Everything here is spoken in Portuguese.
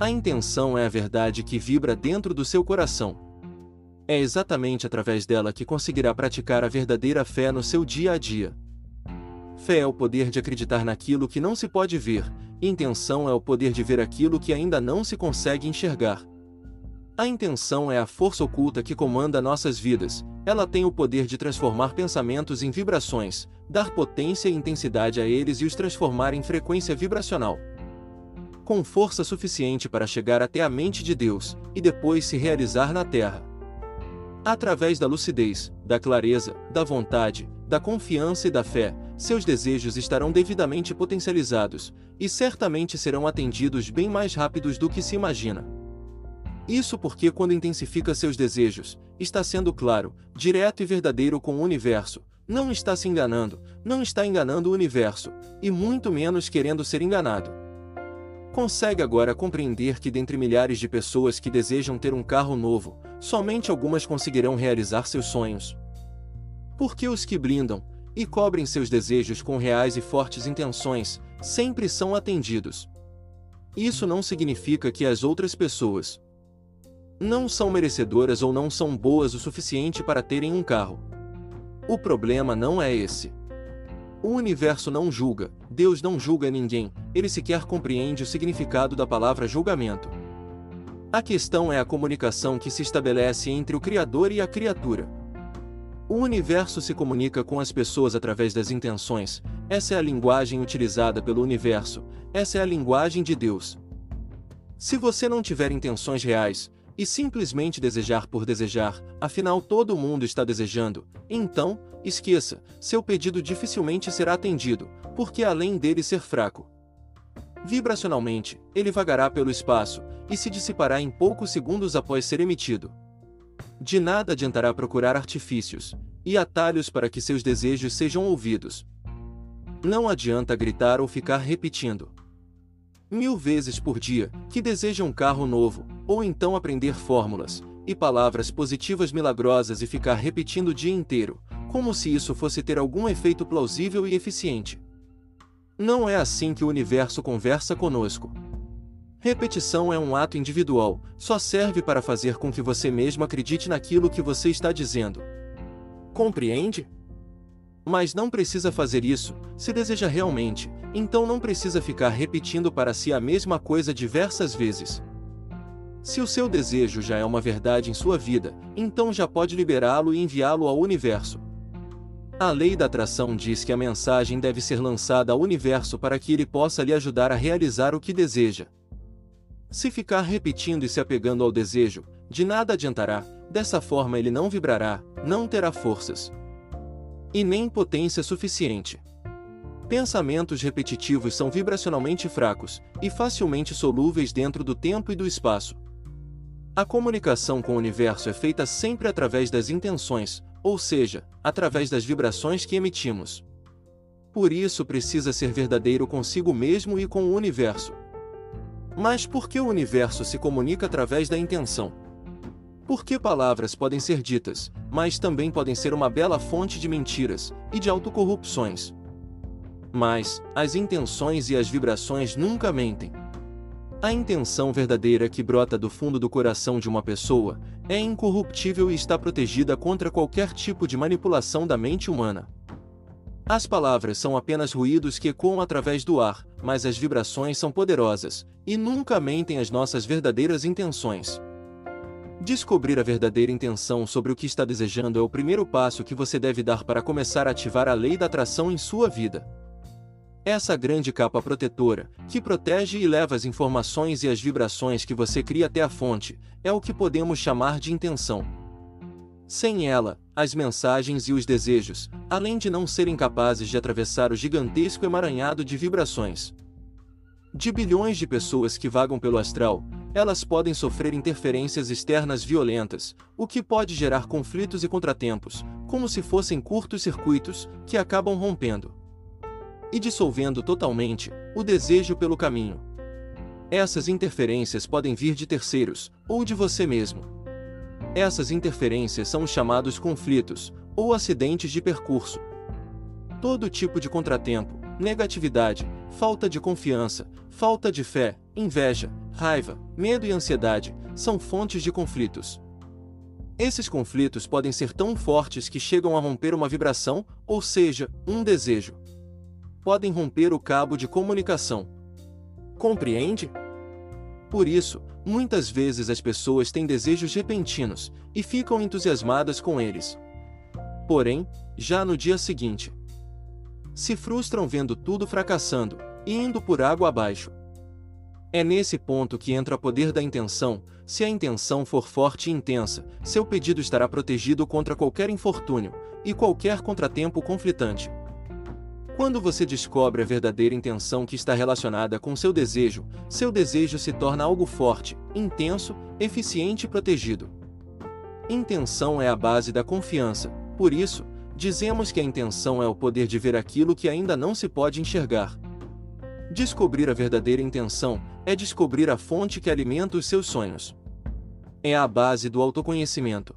A intenção é a verdade que vibra dentro do seu coração. É exatamente através dela que conseguirá praticar a verdadeira fé no seu dia a dia. Fé é o poder de acreditar naquilo que não se pode ver, intenção é o poder de ver aquilo que ainda não se consegue enxergar. A intenção é a força oculta que comanda nossas vidas, ela tem o poder de transformar pensamentos em vibrações, dar potência e intensidade a eles e os transformar em frequência vibracional com força suficiente para chegar até a mente de Deus e depois se realizar na terra. Através da lucidez, da clareza, da vontade, da confiança e da fé, seus desejos estarão devidamente potencializados e certamente serão atendidos bem mais rápidos do que se imagina. Isso porque, quando intensifica seus desejos, está sendo claro, direto e verdadeiro com o universo, não está se enganando, não está enganando o universo, e muito menos querendo ser enganado. Consegue agora compreender que dentre milhares de pessoas que desejam ter um carro novo, somente algumas conseguirão realizar seus sonhos. Porque os que blindam e cobrem seus desejos com reais e fortes intenções sempre são atendidos. Isso não significa que as outras pessoas não são merecedoras ou não são boas o suficiente para terem um carro. O problema não é esse. O universo não julga, Deus não julga ninguém, ele sequer compreende o significado da palavra julgamento. A questão é a comunicação que se estabelece entre o Criador e a criatura. O universo se comunica com as pessoas através das intenções, essa é a linguagem utilizada pelo universo, essa é a linguagem de Deus. Se você não tiver intenções reais, e simplesmente desejar por desejar, afinal todo mundo está desejando, então, esqueça, seu pedido dificilmente será atendido, porque além dele ser fraco, vibracionalmente, ele vagará pelo espaço e se dissipará em poucos segundos após ser emitido. De nada adiantará procurar artifícios e atalhos para que seus desejos sejam ouvidos. Não adianta gritar ou ficar repetindo mil vezes por dia que deseja um carro novo, ou então aprender fórmulas e palavras positivas milagrosas e ficar repetindo o dia inteiro, como se isso fosse ter algum efeito plausível e eficiente. Não é assim que o universo conversa conosco. Repetição é um ato individual, só serve para fazer com que você mesmo acredite naquilo que você está dizendo. Compreende? Mas não precisa fazer isso, se deseja realmente, então não precisa ficar repetindo para si a mesma coisa diversas vezes. Se o seu desejo já é uma verdade em sua vida, então já pode liberá-lo e enviá-lo ao universo. A lei da atração diz que a mensagem deve ser lançada ao universo para que ele possa lhe ajudar a realizar o que deseja. Se ficar repetindo e se apegando ao desejo, de nada adiantará, dessa forma ele não vibrará, não terá forças e nem potência suficiente. Pensamentos repetitivos são vibracionalmente fracos e facilmente solúveis dentro do tempo e do espaço. A comunicação com o universo é feita sempre através das intenções, ou seja, através das vibrações que emitimos. Por isso precisa ser verdadeiro consigo mesmo e com o universo. Mas por que o universo se comunica através da intenção? Porque palavras podem ser ditas, mas também podem ser uma bela fonte de mentiras e de autocorrupções. Mas, as intenções e as vibrações nunca mentem. A intenção verdadeira que brota do fundo do coração de uma pessoa é incorruptível e está protegida contra qualquer tipo de manipulação da mente humana. As palavras são apenas ruídos que ecoam através do ar, mas as vibrações são poderosas e nunca mentem as nossas verdadeiras intenções. Descobrir a verdadeira intenção sobre o que está desejando é o primeiro passo que você deve dar para começar a ativar a lei da atração em sua vida. Essa grande capa protetora, que protege e leva as informações e as vibrações que você cria até a fonte, é o que podemos chamar de intenção. Sem ela, as mensagens e os desejos, além de não serem capazes de atravessar o gigantesco emaranhado de vibrações de bilhões de pessoas que vagam pelo astral, elas podem sofrer interferências externas violentas, o que pode gerar conflitos e contratempos, como se fossem curtos circuitos, que acabam rompendo e dissolvendo totalmente o desejo pelo caminho. Essas interferências podem vir de terceiros ou de você mesmo. Essas interferências são os chamados conflitos ou acidentes de percurso. Todo tipo de contratempo, negatividade, falta de confiança, falta de fé, inveja, raiva, medo e ansiedade são fontes de conflitos. Esses conflitos podem ser tão fortes que chegam a romper uma vibração, ou seja, um desejo. Podem romper o cabo de comunicação. Compreende? Por isso, muitas vezes as pessoas têm desejos repentinos e ficam entusiasmadas com eles. Porém, já no dia seguinte, se frustram vendo tudo fracassando e indo por água abaixo. É nesse ponto que entra o poder da intenção. Se a intenção for forte e intensa, seu pedido estará protegido contra qualquer infortúnio e qualquer contratempo conflitante. Quando você descobre a verdadeira intenção que está relacionada com seu desejo, seu desejo se torna algo forte, intenso, eficiente e protegido. Intenção é a base da confiança, por isso, dizemos que a intenção é o poder de ver aquilo que ainda não se pode enxergar. Descobrir a verdadeira intenção é descobrir a fonte que alimenta os seus sonhos. É a base do autoconhecimento.